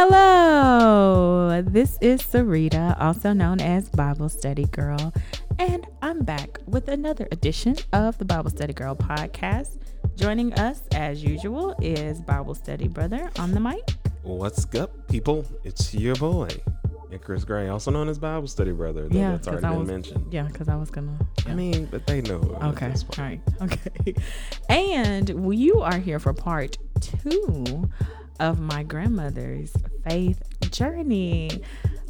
Hello, this is Sarita, also known as Bible Study Girl, and I'm back with another edition of the Bible Study Girl podcast. Joining us, as usual, is Bible Study Brother on the mic. What's up, people? It's your boy, Icarus Gray, also known as Bible Study Brother. though Yeah, that's already I been was- mentioned. Yeah, because I was gonna. I mean, but they know. Okay. All right. Okay. And you are here for part two of my grandmother's faith journey.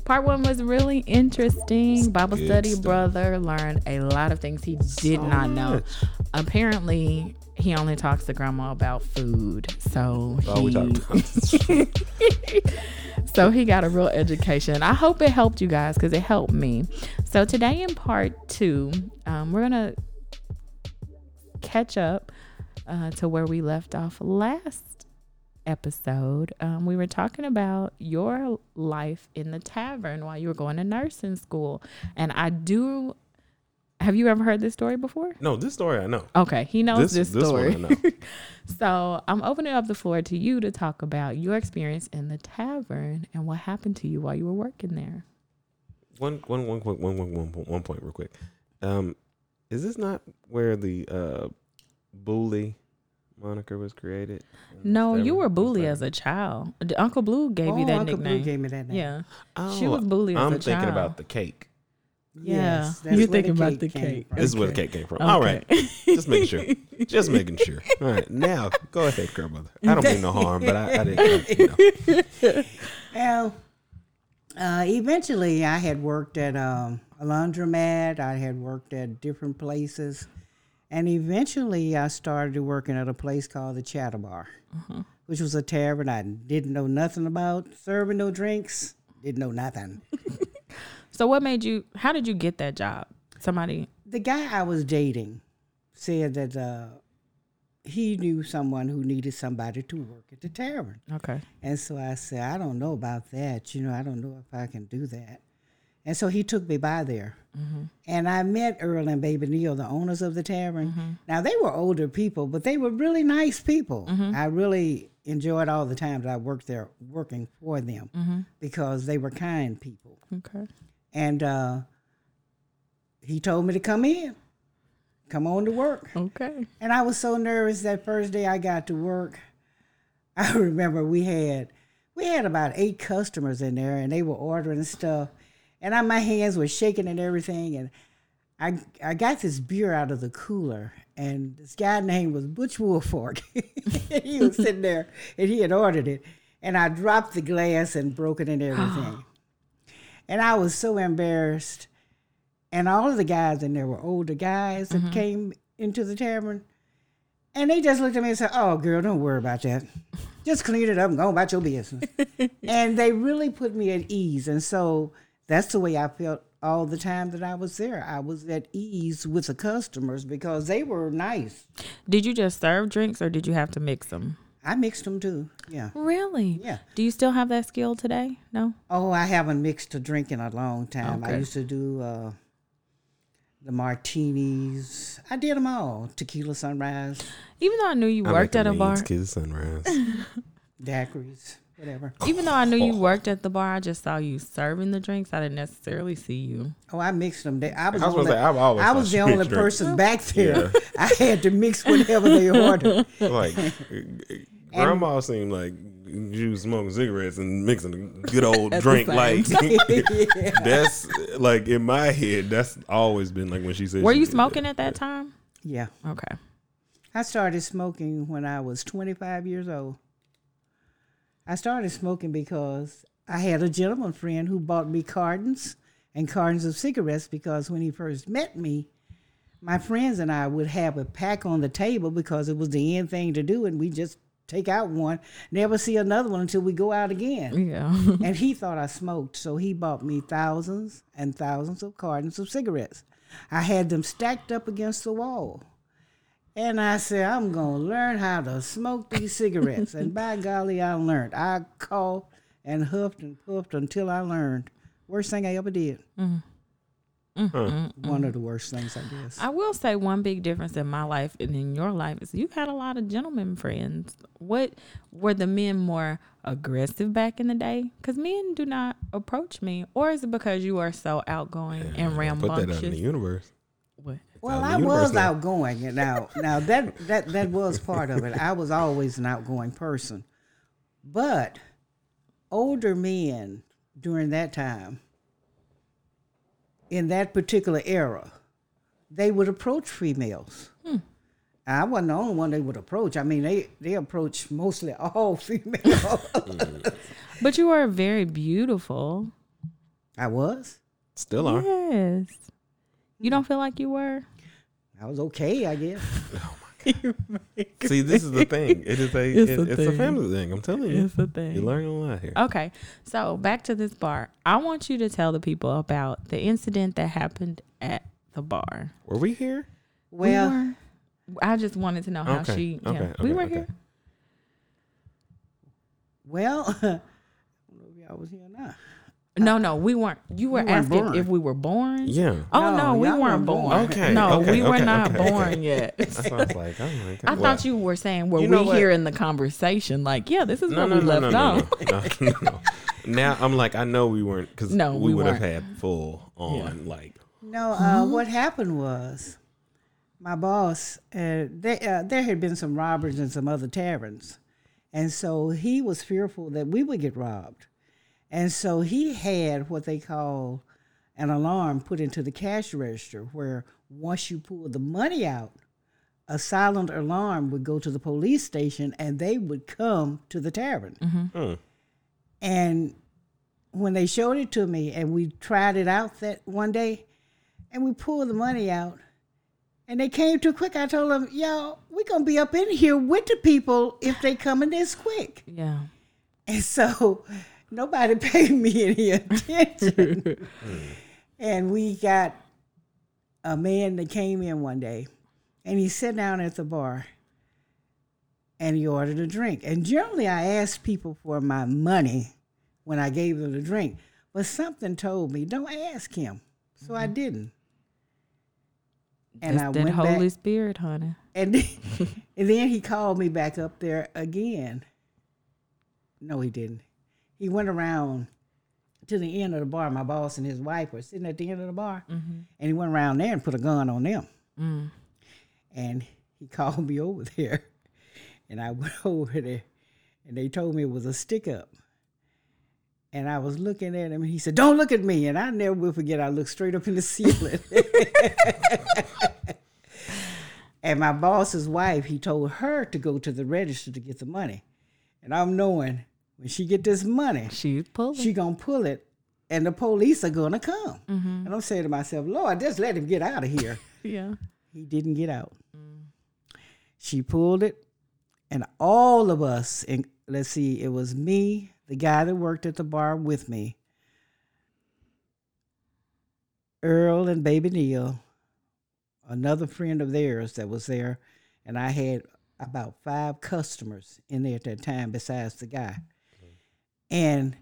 Part one was really interesting. Bible good study stuff. brother learned a lot of things he did So not know. much. Apparently, he only talks to grandma about food. So he about. so he got a real education. I hope it helped you guys because it helped me. So today in part two, um, we're gonna catch up uh, to where we left off last episode. Um, we were talking about your life in the tavern while you were going to nursing school, and I do. Have you ever heard this story before? no, this story I know. Okay, he knows This- this, this one story. Know. so I'm opening up the floor to you to talk about your experience in the tavern and what happened to you while you were working there. One, one, one, quick, one, one, one, one point, real quick. Um, is this not where the uh, Boolie moniker was created? No, you were Was Boolie as a child. Uncle Blue gave you Oh, that Uncle Blue nickname. gave me that name. yeah, Oh, she was Boolie as I'm a thinking about the cake. Yeah, Yes, you're where thinking about the cake. from. This is where the cake came from. All right, just making sure. Just making sure. All right, now go ahead, grandmother. I don't mean no harm, but I, I didn't. You know. Well, uh, eventually, I had worked at um, a laundromat. I had worked at different places, and eventually, I started working at a place called the Chatter Bar, Uh-huh. which was a tavern I didn't know nothing about. Serving no drinks, didn't know nothing. so what made you? How did you get that job? Somebody. the guy I was dating said that uh, he knew someone who needed somebody to work at the tavern. Okay. And so I said, I don't know about that. You know, I don't know if I can do that. And so he took me by there. Mm-hmm. And I met Earl and Baby Neil, the owners of the tavern. Mm-hmm. Now, they were older people, but they were really nice people. Mm-hmm. I really enjoyed all the time that I worked there working for them because they were kind people. Okay. And uh, he told me to come in, come on to work. Okay. And I was so nervous that first day I got to work. I remember we had we had about eight customers in there and they were ordering stuff. And I, my hands were shaking and everything. And I I got this beer out of the cooler and this guy name was Butch Woolfork. he was sitting there and he had ordered it. And I dropped the glass and broke it and everything. and I was so embarrassed. And all of the guys in there were older guys that mm-hmm. came into the tavern. And they just looked at me and said, Oh, girl, don't worry about that. Just clean it up and go about your business. and they really put me at ease. And so that's the way I felt all the time that I was there. I was at ease with the customers because they were nice. Did you just serve drinks or did you have to mix them? I mixed them too. Yeah. Really? Yeah. Do you still have that skill today? No. Oh, I haven't mixed a drink in a long time. I used to do uh, the martinis. I did them all. Tequila sunrise, Even though I knew you I worked at a bar, Tequila sunrise. daiquiris, whatever. even though I knew you oh. worked at the bar, I just saw you serving the drinks. I didn't necessarily see you. Oh, I mixed them. They- I was, I was the only, say, I've I was the only drinks. person back there. I had to mix whatever they ordered. like grandma seemed like you smoking cigarettes and mixing a good old drink. same Like that's like in my head. That's always been like when she said. Were she you smoking that. at that time? Yeah. Okay. I started smoking when I was 25 years old. I started smoking because I had a gentleman friend who bought me cartons and cartons of cigarettes because when he first met me, my friends and I would have a pack on the table because it was the end thing to do, and we just take out one, never see another one until we go out again. Yeah. and he thought I smoked, so he bought me thousands and thousands of cartons of cigarettes. I had them stacked up against the wall. And I said, I'm going to learn how to smoke these cigarettes. and by golly, I learned. I coughed and huffed and puffed until I learned. Worst thing I ever did. Mm-hmm. Mm-hmm. Mm-hmm. One of the worst things, I guess. I will say one big difference in my life and in your life is you had a lot of gentlemen friends. What were the men more aggressive back in the day? Because men do not approach me, or is it because you are so outgoing and rambunctious? Put that out in the universe. What? Well, I was now. outgoing. and Now, now that that that was part of it. I was always an outgoing person, but older men during that time, in that particular era, they would approach females. Hmm. I wasn't the only one they would approach. I mean, they they approach mostly all females. But you are very beautiful. I was. Still are. Yes. You don't feel like you were? I was okay, I guess. Oh See, this is the thing. It is a It's it- a it's a family thing. I'm telling you. It's a thing. You learn a lot here. Okay, so back to this bar. I want you to tell the people about the incident that happened at the bar. Were we here? We Well, were- I just wanted to know how Okay, she. Yeah, okay, we were okay. here. well, I don't know if y'all was here or not. No, no, we weren't. You were You weren't asking born. if we were born. Yeah. Oh No, no, we weren't weren't born. born. Okay, No, okay, we were okay, not okay, okay. born yet. That's what I was like. Oh my I god. thought you were saying were You know we what? here in the conversation? Like, yeah, this is No, where no, we no, left no, no, off. no, no, no. Now I'm like, I know we weren't because No, we, we would have had full on like. No, uh, what happened was my boss, uh, they, uh, there had been some robbers in some other taverns. And so he was fearful that we would get robbed. And so he had what they call an alarm put into the cash register where once you pull the money out, a silent alarm would go to the police station and they would come to the tavern. Hmm. And when they showed it to me and we tried it out that one day and we pulled the money out and they came too quick, I told them, y'all, we're going to be up in here with the people if they coming this quick. Yeah. And so nobody paid me any attention. Hmm. and we got a man that came in one day and he sat down at the bar and he ordered a drink. And generally I asked people for my money when I gave them the drink. But something told me, don't ask him. So I mm-hmm. didn't. And It's I that went Holy back, Spirit, honey. and then, and then he called me back up there again. No, he didn't. He went around to the end of the bar. My boss and his wife were sitting at the end of the bar, and he went around there and put a gun on them. Mm. And he called me over there, and I went over there, and they told me it was a stick up. And I was looking at him, and he said, "Don't look at me." And I never will forget. I looked straight up in the ceiling. and my boss's wife, he told her to go to the register to get the money. And I'm knowing when she get this money, She's pulling. she gonna pull it, and the police are gonna come. Mm-hmm. And I'm saying to myself, Lord, just let him get out of here. yeah. He didn't get out. She pulled it, and all of us, and let's see, it was me, the guy that worked at the bar with me, Earl and Baby Neil, another friend of theirs that was there, and I had about five customers in there at that time besides the guy. And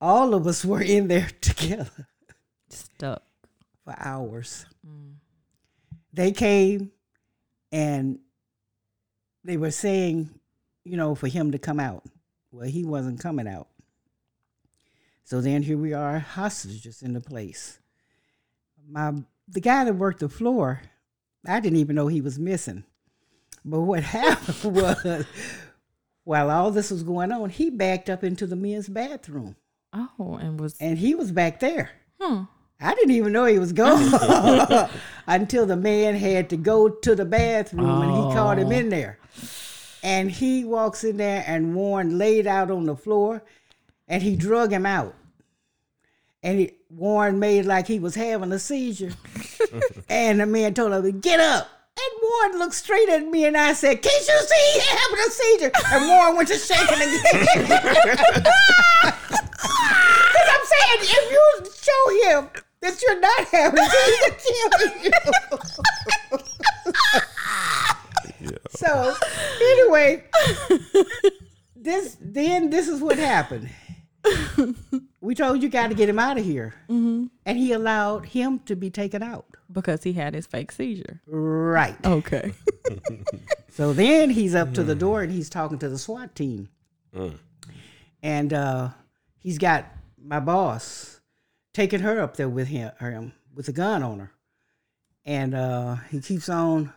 all of us were in there together Stuck. for hours. Mm. they came and they were saying, you know, for him to come out. Well, he wasn't coming out. So then here we are, hostages in the place. My the guy that worked the floor, I didn't even know he was missing. But what happened was while all this was going on, he backed up into the men's bathroom. Oh, and was And he was back there. hmm. I didn't even know he was gone until the man had to go to the bathroom and he called him in there. And he walks in there and Warren laid out on the floor and he drug him out. And he, Warren made like he was having a seizure. and the man told him, Get up. And Warren looked straight at me and I said, Can't you see he's having a seizure? And Warren went to shaking again. Because I'm saying, if you show him that you're not having a seizure, he'll kill you. So anyway, this then this is what happened. We told you got to get him out of here. Mm-hmm. And he allowed him to be taken out. Because he had his fake seizure. Right. Okay. So then he's up to the door and he's talking to the SWAT team. Mm. And uh, he's got my boss taking her up there with him, him with a gun on her. And uh, he keeps on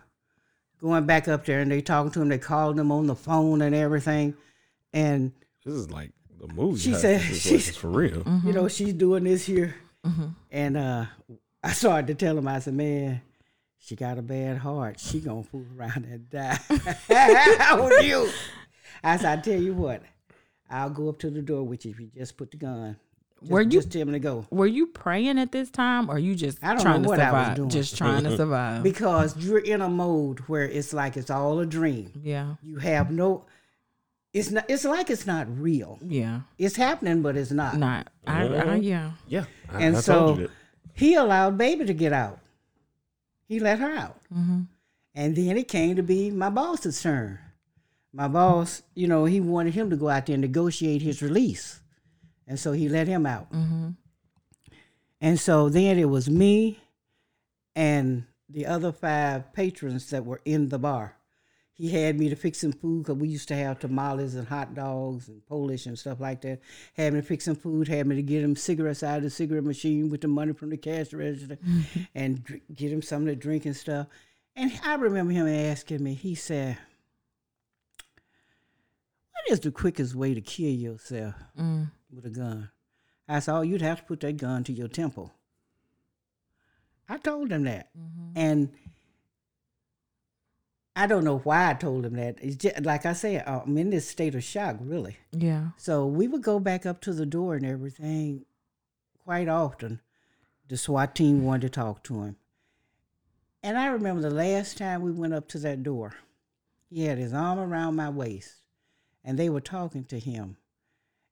going back up there and they talking to him. They calling him on the phone and everything. And, This is like the movie. She Hut. said- this is, she like, for real. you know, she's doing this here. Mm-hmm. And uh, I started to tell him, I said, man, she got a bad heart. She gonna fool around and die. How are you? I said, I tell you what, I'll go up to the door with you if you just put the gun. Just, Were you- just tell me to go. Were you praying at this time or you just I don't trying know to what I was survive? doing. Just trying to survive. Because you're in a mode where it's like it's all a dream. yeah. You have no it's not it's like it's not real. Yeah. It's happening, but it's not. Not. I, I yeah. Yeah, I, And I so told you that. he allowed baby to get out. He let her out. Mm-hmm. And then it came to be my boss's turn. My boss, you know, he wanted him to go out there and negotiate his release. And so he let him out. Mm-hmm. And so then it was me and the other five patrons that were in the bar. He had me to fix some food because we used to have tamales and hot dogs and Polish and stuff like that. Had me to fix some food, had me to get him cigarettes out of the cigarette machine with the money from the cash register and dr- get him something to drink and stuff. And I remember him asking me, he said, What is the quickest way to kill yourself Mm. with a gun? I said, Oh, you'd have to put that gun to your temple. I told him that. Mm-hmm. And I don't know why I told him that. It's just, like I said, I'm in this state of shock, really. Yeah. So we would go back up to the door and everything quite often. The SWAT team wanted to talk to him. And I remember the last time we went up to that door, he had his arm around my waist and they were talking to him.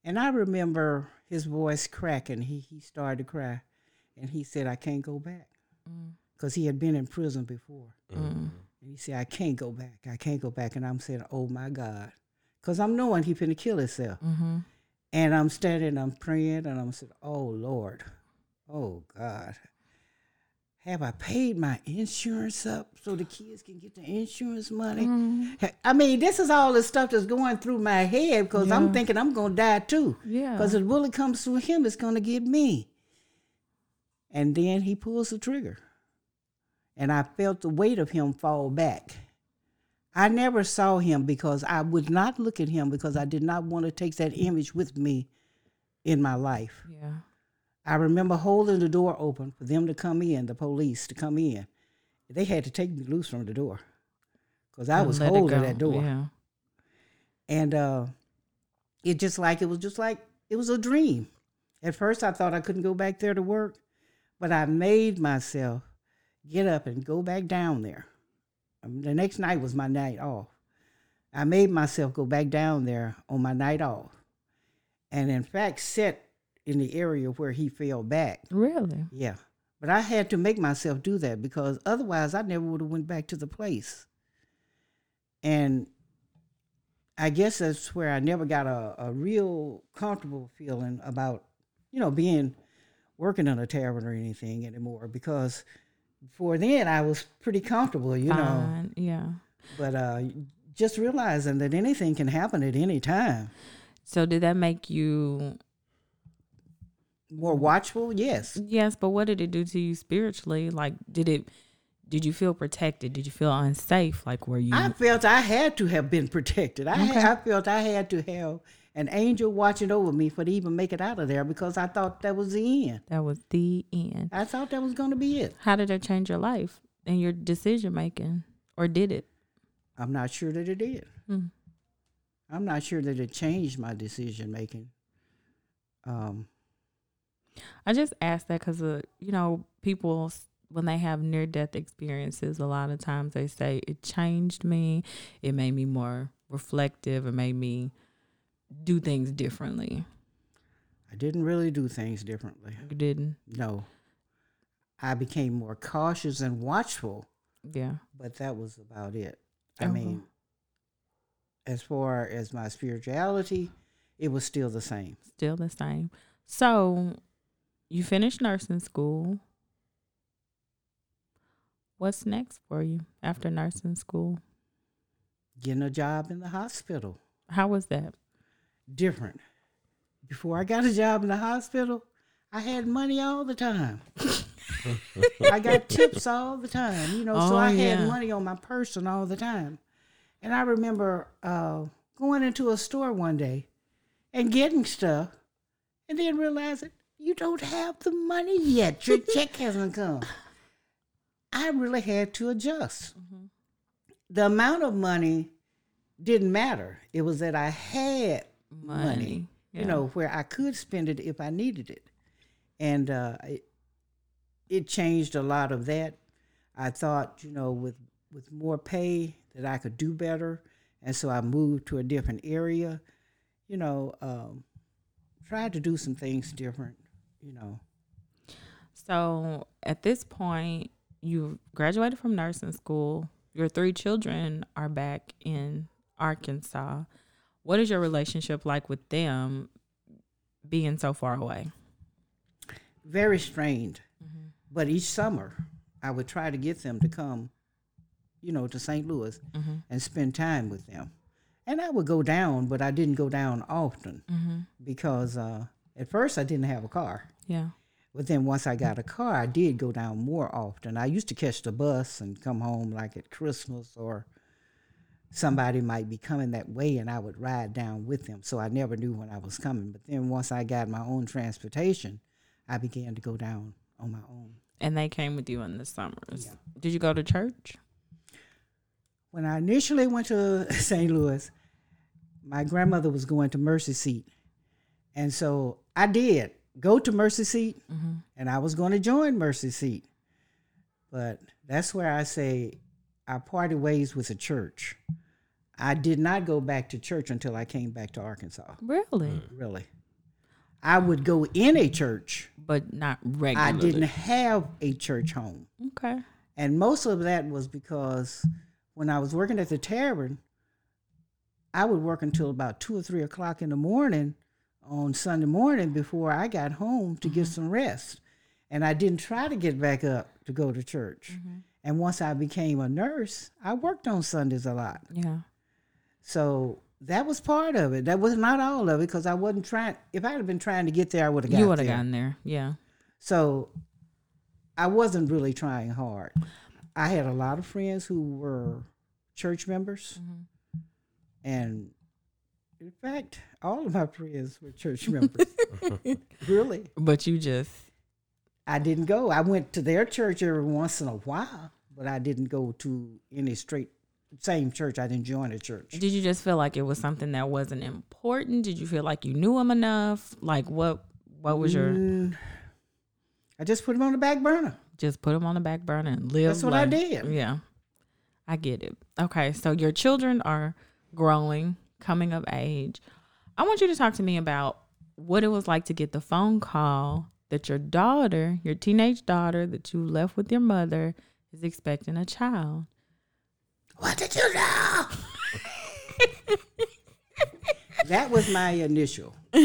And I remember his voice cracking. He, he started to cry and he said, I can't go back because he had been in prison before. Mm. He said, I can't go back. I can't go back. And I'm saying, oh my God. Because I'm knowing he finna kill himself. Mm-hmm. And I'm standing, I'm praying, and I'm saying, oh Lord, oh God. Have I paid my insurance up so the kids can get the insurance money? Mm-hmm. I mean, this is all the stuff that's going through my head because I'm thinking I'm going to die too. Yeah. Because if the bullet comes through him, it's going to get me. And then he pulls the trigger. And I felt the weight of him fall back. I never saw him because I would not look at him because I did not want to take that image with me in my life. Yeah. I remember holding the door open for them to come in, the police to come in. They had to take me loose from the door because I And was holding that door Yeah. and uh, it just like it was just like it was a dream. At first, I thought I couldn't go back there to work, but I made myself get up and go back down there. Um, the next night was my night off. I made myself go back down there on my night off, and in fact, sat in the area where he fell back. Really? Yeah, but I had to make myself do that because otherwise, I never would have went back to the place. And I guess that's where I never got a, a real comfortable feeling about, you know, being working in a tavern or anything anymore because before then I was pretty comfortable, you know. Yeah. But uh, just realizing that anything can happen at any time. So did that make you? More watchful, yes. Yes, but what did it do to you spiritually? Like, did it? Did you feel protected? Did you feel unsafe? Like, were you? I felt I had to have been protected. I, Okay. I felt I had to have an angel watching over me for to even make it out of there because I thought that was the end. that was the end. I thought that was going to be it. How did that change your life and your decision making, or did it? I'm not sure that it did. Mm. I'm not sure that it changed my decision making. Um, I just asked that because, uh, you know, people when they have near death experiences, a lot of times they say it changed me. It made me more reflective. It made me do things differently. I didn't really do things differently. You didn't? No. I became more cautious and watchful, Yeah. but that was about it. I Uh-huh. mean, as far as my spirituality, it was still the same. Still the same. So you finished nursing school. What's next for you after nursing school? Getting a job in the hospital, How was that? Different. Before I got a job in the hospital, I had money all the time. I got tips all the time, you know, so Oh, I yeah. had money on my person all the time. And I remember uh, going into a store one day and getting stuff and then realizing you don't have the money yet. Your check hasn't come. I really had to adjust. The amount of money didn't matter. It was that I had money, Yeah. you know, where I could spend it if I needed it. And uh, it, it changed a lot of that. I thought, you know, with with more pay that I could do better, and so I moved to a different area. You know, um, tried to do some things different. You know, So at this point, you graduated from nursing school. Your three children are back in Arkansas. What is your relationship like with them being so far away? very strained. Mm-hmm. But each summer, I would try to get them to come, you know, to St. Louis mm-hmm. and spend time with them. And I would go down, but I didn't go down often mm-hmm. because uh, at first I didn't have a car. Yeah. But then once I got a car, I did go down more often. I used to catch the bus and come home like at Christmas or somebody might be coming that way and I would ride down with them. So I never knew when I was coming. But then once I got my own transportation, I began to go down on my own. And they came with you in the summers. Did you go to church? When I initially went to St. Louis, my grandmother was going to Mercy Seat. And so I did go to Mercy Seat mm-hmm. and I was going to join Mercy Seat. But that's where I say I parted ways with the church. I did not go back to church until I came back to Arkansas, Really? Mm. really. I would go in a church. But not regularly. I didn't have a church home. Okay. And most of that was because when I was working at the tavern, I would work until about two or three o'clock in the morning on Sunday morning before I got home to get mm-hmm. some rest. And I didn't try to get back up to go to church. Mm-hmm. And once I became a nurse, I worked on Sundays a lot. Yeah. So that was part of it. That was not all of it because I wasn't trying. If I had been trying to get there, I would have got there. you would have gotten there. Yeah. So I wasn't really trying hard. I had a lot of friends who were church members. Mm-hmm. And in fact, all of my friends were church members. really. But you just I didn't go. I went to their church every once in a while, but I didn't go to any straight same church. I didn't join a church. did you just feel like it was something that wasn't important? Did you feel like you knew him enough? Like what what was your Mm, I just put them on the back burner. just put him on the back burner and live That's what I did. Yeah. I get it. Okay, so your children are growing, coming of age. I want you to talk to me about what it was like to get the phone call that your daughter, your teenage daughter that you left with your mother, is expecting a child. What did you know? that was my initial. but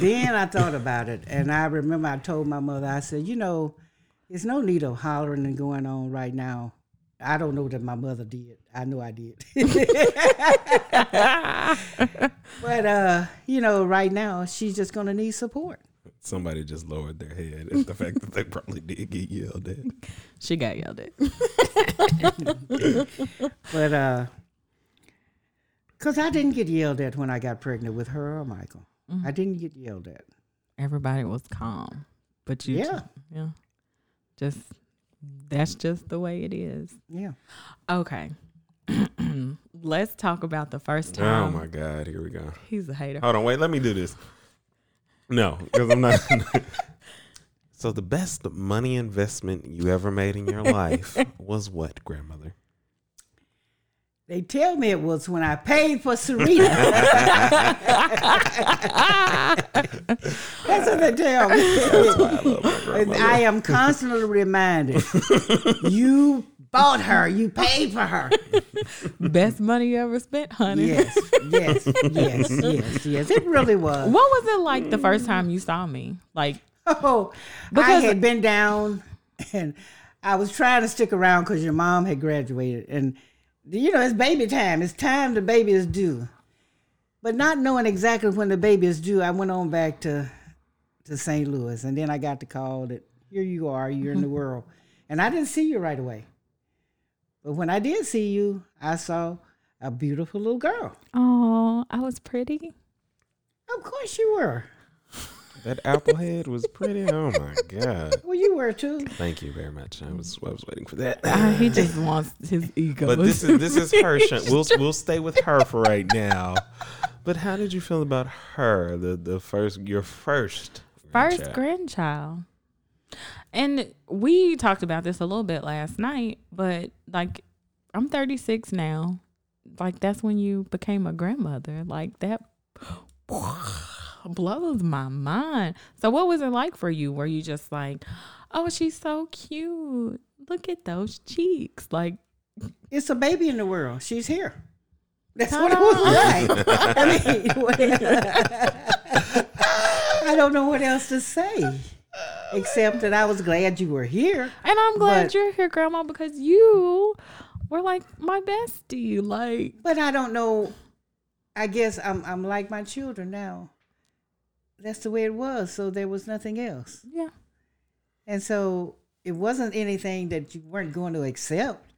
then I thought about it, and I remember I told my mother, I said, you know, there's no need of hollering and going on right now. I don't know that my mother did. I know I did. but uh, you know, right now she's just gonna need support. Somebody just lowered their head at the fact that they probably did get yelled at. She got yelled at. But uh, cause I didn't get yelled at when I got pregnant with her or Michael. I didn't get yelled at. Everybody was calm. But you Yeah. yeah. Just that's just the way it is. Yeah. Okay. Let's talk about the first time. Oh my God, here we go. He's a hater. Hold on, wait, let me do this. No, because I'm not. so the best money investment you ever made in your life was what, grandmother? They tell me it was when I paid for Sarita. That's what they tell me. That's why I love my I am constantly reminded, you bought her. You paid for her. Best money you ever spent, honey. Yes, yes, yes, yes, yes. It really was. What was it like the first time you saw me? Like, Oh, Because- I had been down and I was trying to stick around because your mom had graduated. And, you know, it's baby time. It's time the baby is due. But not knowing exactly when the baby is due, I went on back to, to St. Louis. And then I got the call that here you are, you're in the world. And I didn't see you right away. But when I did see you, I saw a beautiful little girl. oh, I was pretty. Of course you were. That apple head was pretty. Oh my god! Well, you were too. Thank you very much. I was I was waiting for that. Uh, he just wants his ego. But this is this is her. Shan- We'll we'll stay with her for right now. But how did you feel about her? The the first your first first grandchild? grandchild. And we talked about this a little bit last night, but like I'm 36 now. Like that's when you became a grandmother. Like that blows my mind. So what was it like for you? Were you just like, "Oh, she's so cute. Look at those cheeks." Like It's a baby in the world. She's here. That's what it was like. I mean, I don't know what else to say, except that I was glad you were here. And I'm glad But- you're here, Grandma, because you were like my bestie. Like, But I don't know. I guess I'm I'm like my children now. That's the way it was. So there was nothing else, yeah. and so it wasn't anything that you weren't going to accept.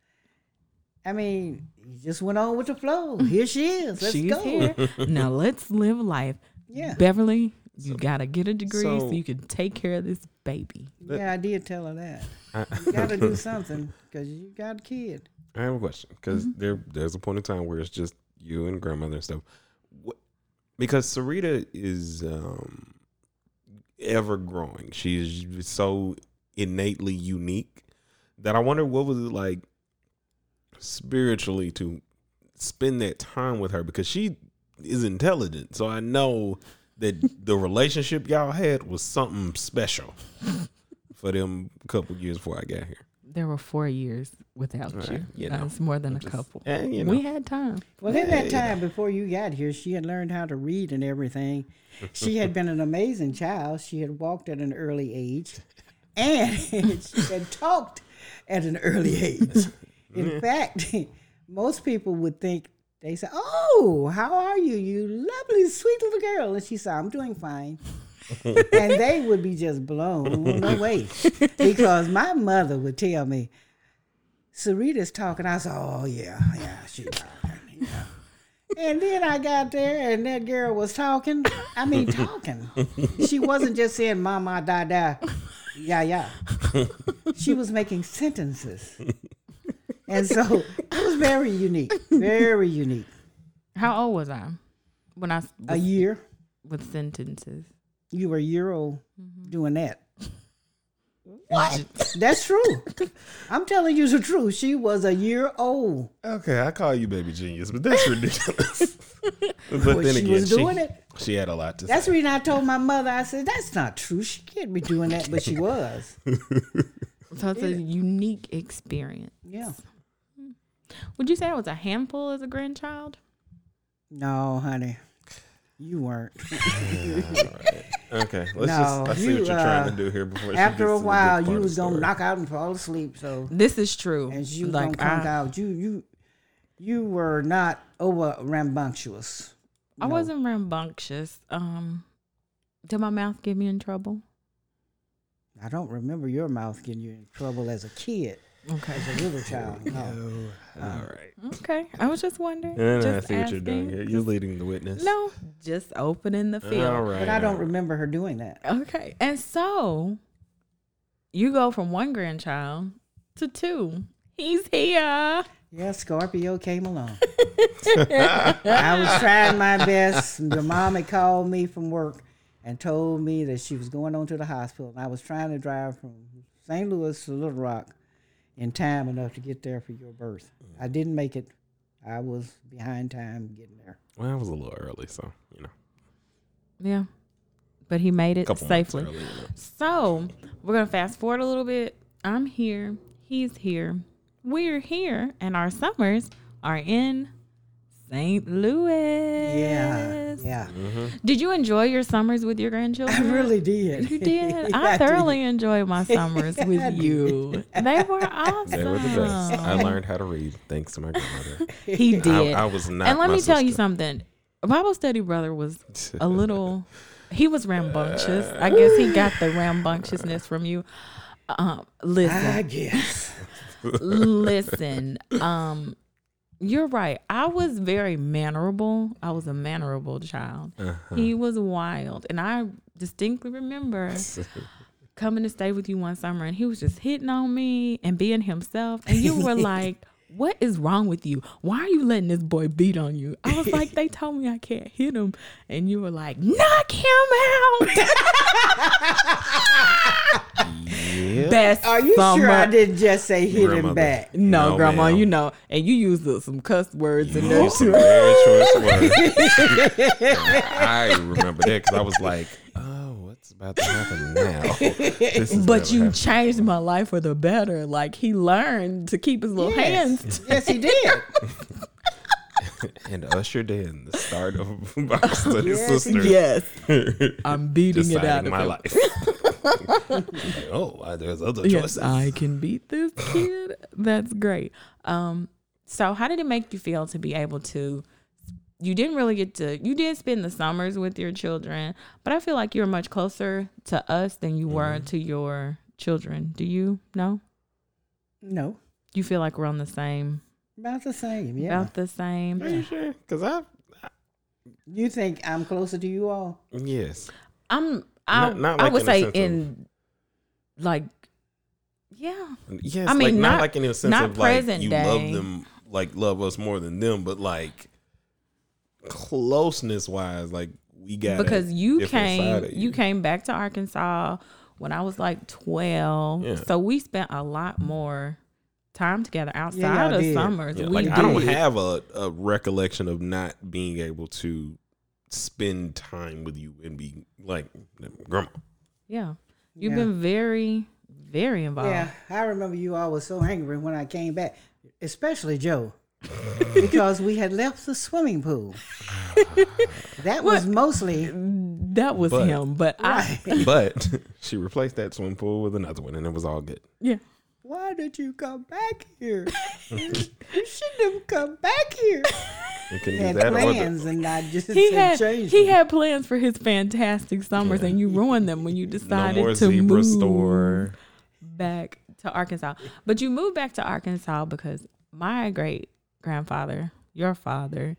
I mean, you just went on with the flow. Here she is. Let's She's go. here. now let's live life. Yeah. Beverly, you gotta get a degree so, so- you can take care of this baby. Yeah, I did tell her that. I, You got to do something because you got a kid. I have a question because Mm-hmm. there there's a point in time where it's just you and grandmother and stuff. What, because Sarita is um, ever growing. She's so innately unique that I wonder what was it like spiritually to spend that time with her because she is intelligent. So I know that the relationship y'all had was something special for them couple years before I got here. There were four years without Right, you. you know, That's more than a just- couple. And you know, We had time. Well, in that Yeah, you time before you got here, she had learned how to read and everything. She had been an amazing child. She had walked at an early age, and she had talked at an early age. In mm-hmm. fact, most people would think they said, "Oh, how are you, you lovely, sweet little girl?" And she said, "I'm doing fine." and they would be just blown away because my mother would tell me, Sarita's talking. I said, oh, yeah, yeah, she's talking. Yeah. And then I got there and that girl was talking. I mean, talking. She wasn't just saying mama, da, da, yeah, yeah. She was making sentences. And so it was very unique, very unique. How old was I when I s- A was year, with sentences? you were a year old mm-hmm. doing that. What? That's true. I'm telling you the truth. She was a year old. Okay, I call you baby genius, but that's ridiculous. but Well, then she again, was she, doing it. she had a lot to say. That's say. the reason I told my mother, I said, that's not true. She can't be doing that, but she was. So it's a unique experience. Yeah. Would you say I was a handful as a grandchild? No, honey. You weren't. Okay, let's No, just. I see you, what you're uh, trying to do here before. she After gets a to while, you was gonna knock out and fall asleep. So This is true. and you like gonna come I, out. You you you were not over rambunctious. I No. wasn't rambunctious. Um, did my mouth get me in trouble? I don't remember your mouth getting you in trouble as a kid, Okay. as a little child. No. Um, All right. Okay. I was just wondering. And I just see what you're doing asking. here. You're leading the witness. No, just opening the field. All right. But I don't remember her doing that. Okay. And so you go from one grandchild to two. He's here. Yeah, Scorpio came along. I was trying my best. Your mom had called me from work and told me that she was going on to the hospital. And I was trying to drive from St. Louis to Little Rock in time enough to get there for your birth. I mm. didn't make it. I was behind time getting there. Well, I was a little early, so you know, Yeah. But he made it couple safely. early. You know. So we're gonna fast forward a little bit. I'm here. He's here. we're here and our summers are in St. Louis. Yeah, yeah. Did you enjoy your summers with your grandchildren? I really did. You did. Yeah, I did. thoroughly enjoyed my summers with you. They were awesome. They were the best. I learned how to read thanks to my grandmother. He did. I, I was not. and let my me tell you something. Bible study brother was a little. He was rambunctious. I guess he got the rambunctiousness from you. Um, listen, I guess. listen. Um, you're right. I was very mannerable. I was a mannerable child. Uh-huh. He was wild, and I distinctly remember coming to stay with you one summer, and he was just hitting on me and being himself, and you were like. What is wrong with you? Why are you letting this boy beat on you? I was like, they told me I can't hit him. And you were like, knock him out. Yeah. Best Are you summer. sure I didn't just say hit him back? No, No, grandma, ma'am. you know, and you used uh, some cuss words in You there used some too. very choice words. I remember that because I was like, "Oh, what's about to happen now?" But you happened. changed my life for the better. Like he learned to keep his little Yes. hands. yes, he did. and ushered in the start of Bible Study Yes, Sisters. Yes, I'm beating it out of my him. life. Like, oh, there's other Yes, choices. I can beat this kid. That's great. Um, so how did it make you feel to be able to? You didn't really get to. You did spend the summers with your children, but I feel like you're much closer to us than you were Mm-hmm. to your children. Do you know? No, You feel like we're on the same, about the same. Yeah. about the same. Are you sure? Because I, You think I'm closer to you all? yes, I'm. I, Not- not I would in say sense of- in, like, yeah, yes. I mean, like, not, not- like in a sense not of like present you day. love them, like love us more than them, but like closeness wise, like we got because a you came side of you. came back to Arkansas when I was like 12 Yeah. so we spent a lot more time together outside y'all of did. summers Yeah, we like did. I don't have a, a recollection of not being able to spend time with you and be like grandma. yeah you've Yeah. been very very involved Yeah, I remember you all was so angry when I came back, especially Joe, because we had left the swimming pool. that was mostly that was But- him but I. But she replaced that swimming pool with another one, and it was all good. yeah Why did you come back here? you shouldn't have come back here. You can He do had that or the, plans and I just he had changed he them. had plans for his fantastic summers and you ruined them when you no decided more to zebra move store. back to Arkansas. But you moved back to Arkansas because my great grandfather, your father,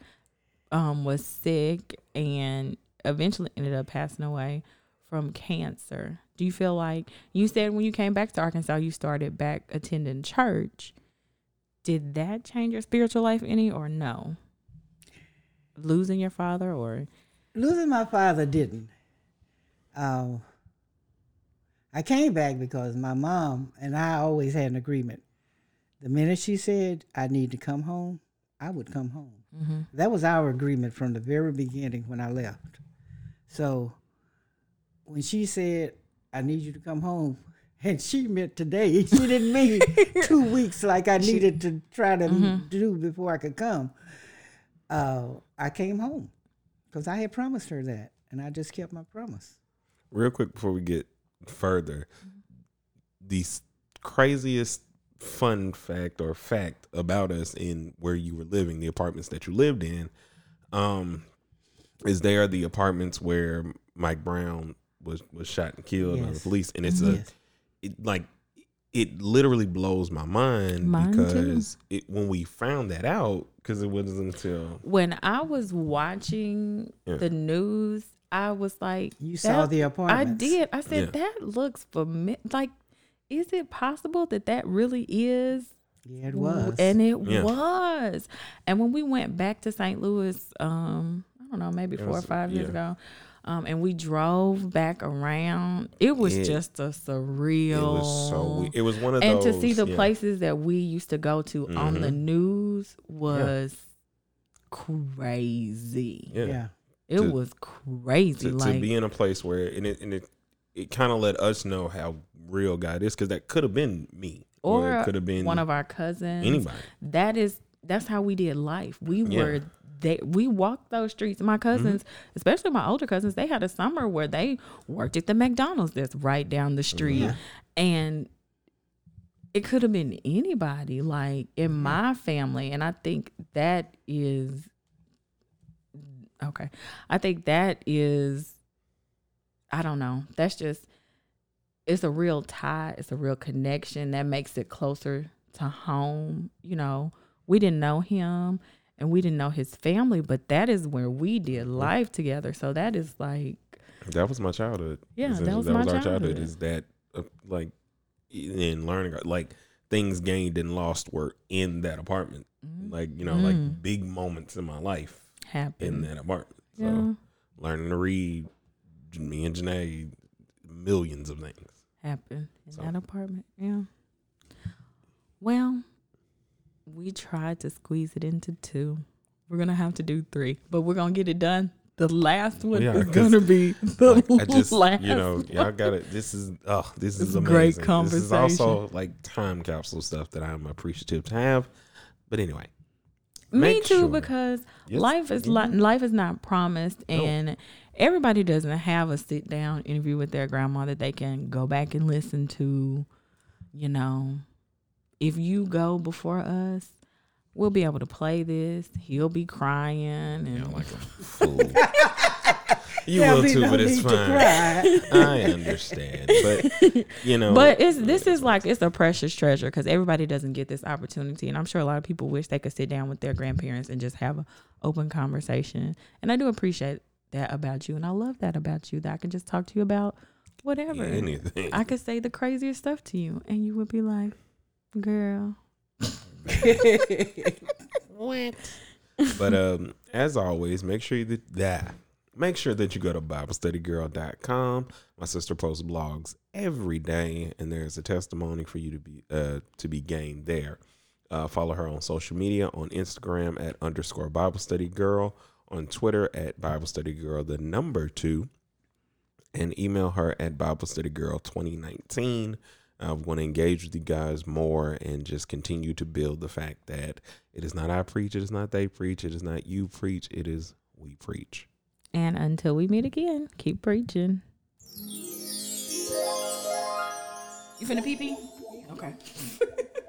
um, was sick and eventually ended up passing away from cancer. Do you feel like you said when you came back to Arkansas you started back attending church? Did that change your spiritual life any or no? Losing your father or Losing my father didn't. Um, I came back because my mom and I always had an agreement. The minute she said I need to come home, I would come home. mm-hmm. That was our agreement from the very beginning when I left. So when she said, I need you to come home, and she meant today, she didn't mean two weeks like I needed to try to do before I could come. Uh, I came home because I had promised her that, and I just kept my promise. Real quick before we get further, the craziest fun fact or fact about us in where you were living, the apartments that you lived in, um, is they are the apartments where Mike Brown was was shot and killed by the police, and it's Yes. a it, like it literally blows my mind Mine too. because it, when we found that out, because it wasn't until when I was watching Yeah. the news, I was like, You saw that- the I did. I said Yeah. that looks familiar. Like, is it possible that that really is? Yeah, it was. and it Yeah. was. And when we went back to St. Louis, um, I don't know, maybe It four or was- five years ago. Um, and we drove back around. It was It- just a surreal. it was so we- it was one of and those to see the yeah. places that we used to go to on the Mhm. news was crazy. yeah. yeah. It To- was crazy. to, like to be in a place where and it and it, it kind of let us know how real God is because that could have been me. Or or it could have been one of our cousins. anybody. That is that's how we did life. We Yeah. were they we walked those streets. My mm-hmm. cousins, especially my older cousins, they had a summer where they worked at the McDonald's that's right down the street. And it could have been anybody like in my family and I think that is okay. I think that is I don't know. That's just it's a real tie, it's a real connection that makes it closer to home. You know, we didn't know him and we didn't know his family, but that is where we did life together. So that is like That was my childhood. Yeah, that was that my was our childhood. childhood. Is that uh, like in learning like things gained and lost were in that apartment. Like you know, Mm. like big moments in my life happened in that apartment. So Yeah. learning to read, me and Janae, millions of things. Happened in So- that apartment. Yeah. Well, we tried to squeeze it into two. We're gonna have to do three, but we're gonna get it done. The last one Yeah, is gonna be the Like, I just last. you know y'all got it. This is oh this is amazing. great This is also like time capsule stuff that I'm appreciative to have. But anyway, Me too, sure- because Yes, life is li- mm-hmm. life is not promised, and everybody doesn't have a sit down interview with their grandma that they can go back and listen to. You know, if you go before us, we'll be able to play this. He'll be crying, and you know, like a fool. you There'll too, no but it's fine. I understand, but you know, But it's this is like it's a precious treasure because everybody doesn't get this opportunity, and I'm sure a lot of people wish they could sit down with their grandparents and just have an open conversation. And I do appreciate that about you, and I love that about you that I can just talk to you about whatever. anything. I could say the craziest stuff to you, and you would be like, "Girl, what? But um, as always, make sure that that make sure that you go to BibleStudyGirl.com. My sister posts blogs every day, and there's a testimony for you to be uh to be gained there. Uh, follow her on social media on Instagram at underscore Bible Study Girl, on Twitter at Bible Study Girl, the number two, and email her at Bible Study Girl 2019. I want to engage with you guys more and just continue to build the fact that it is not I preach, it is not they preach, it is not you preach, it is we preach. and until we meet again, keep preaching." You finna pee pee? Okay.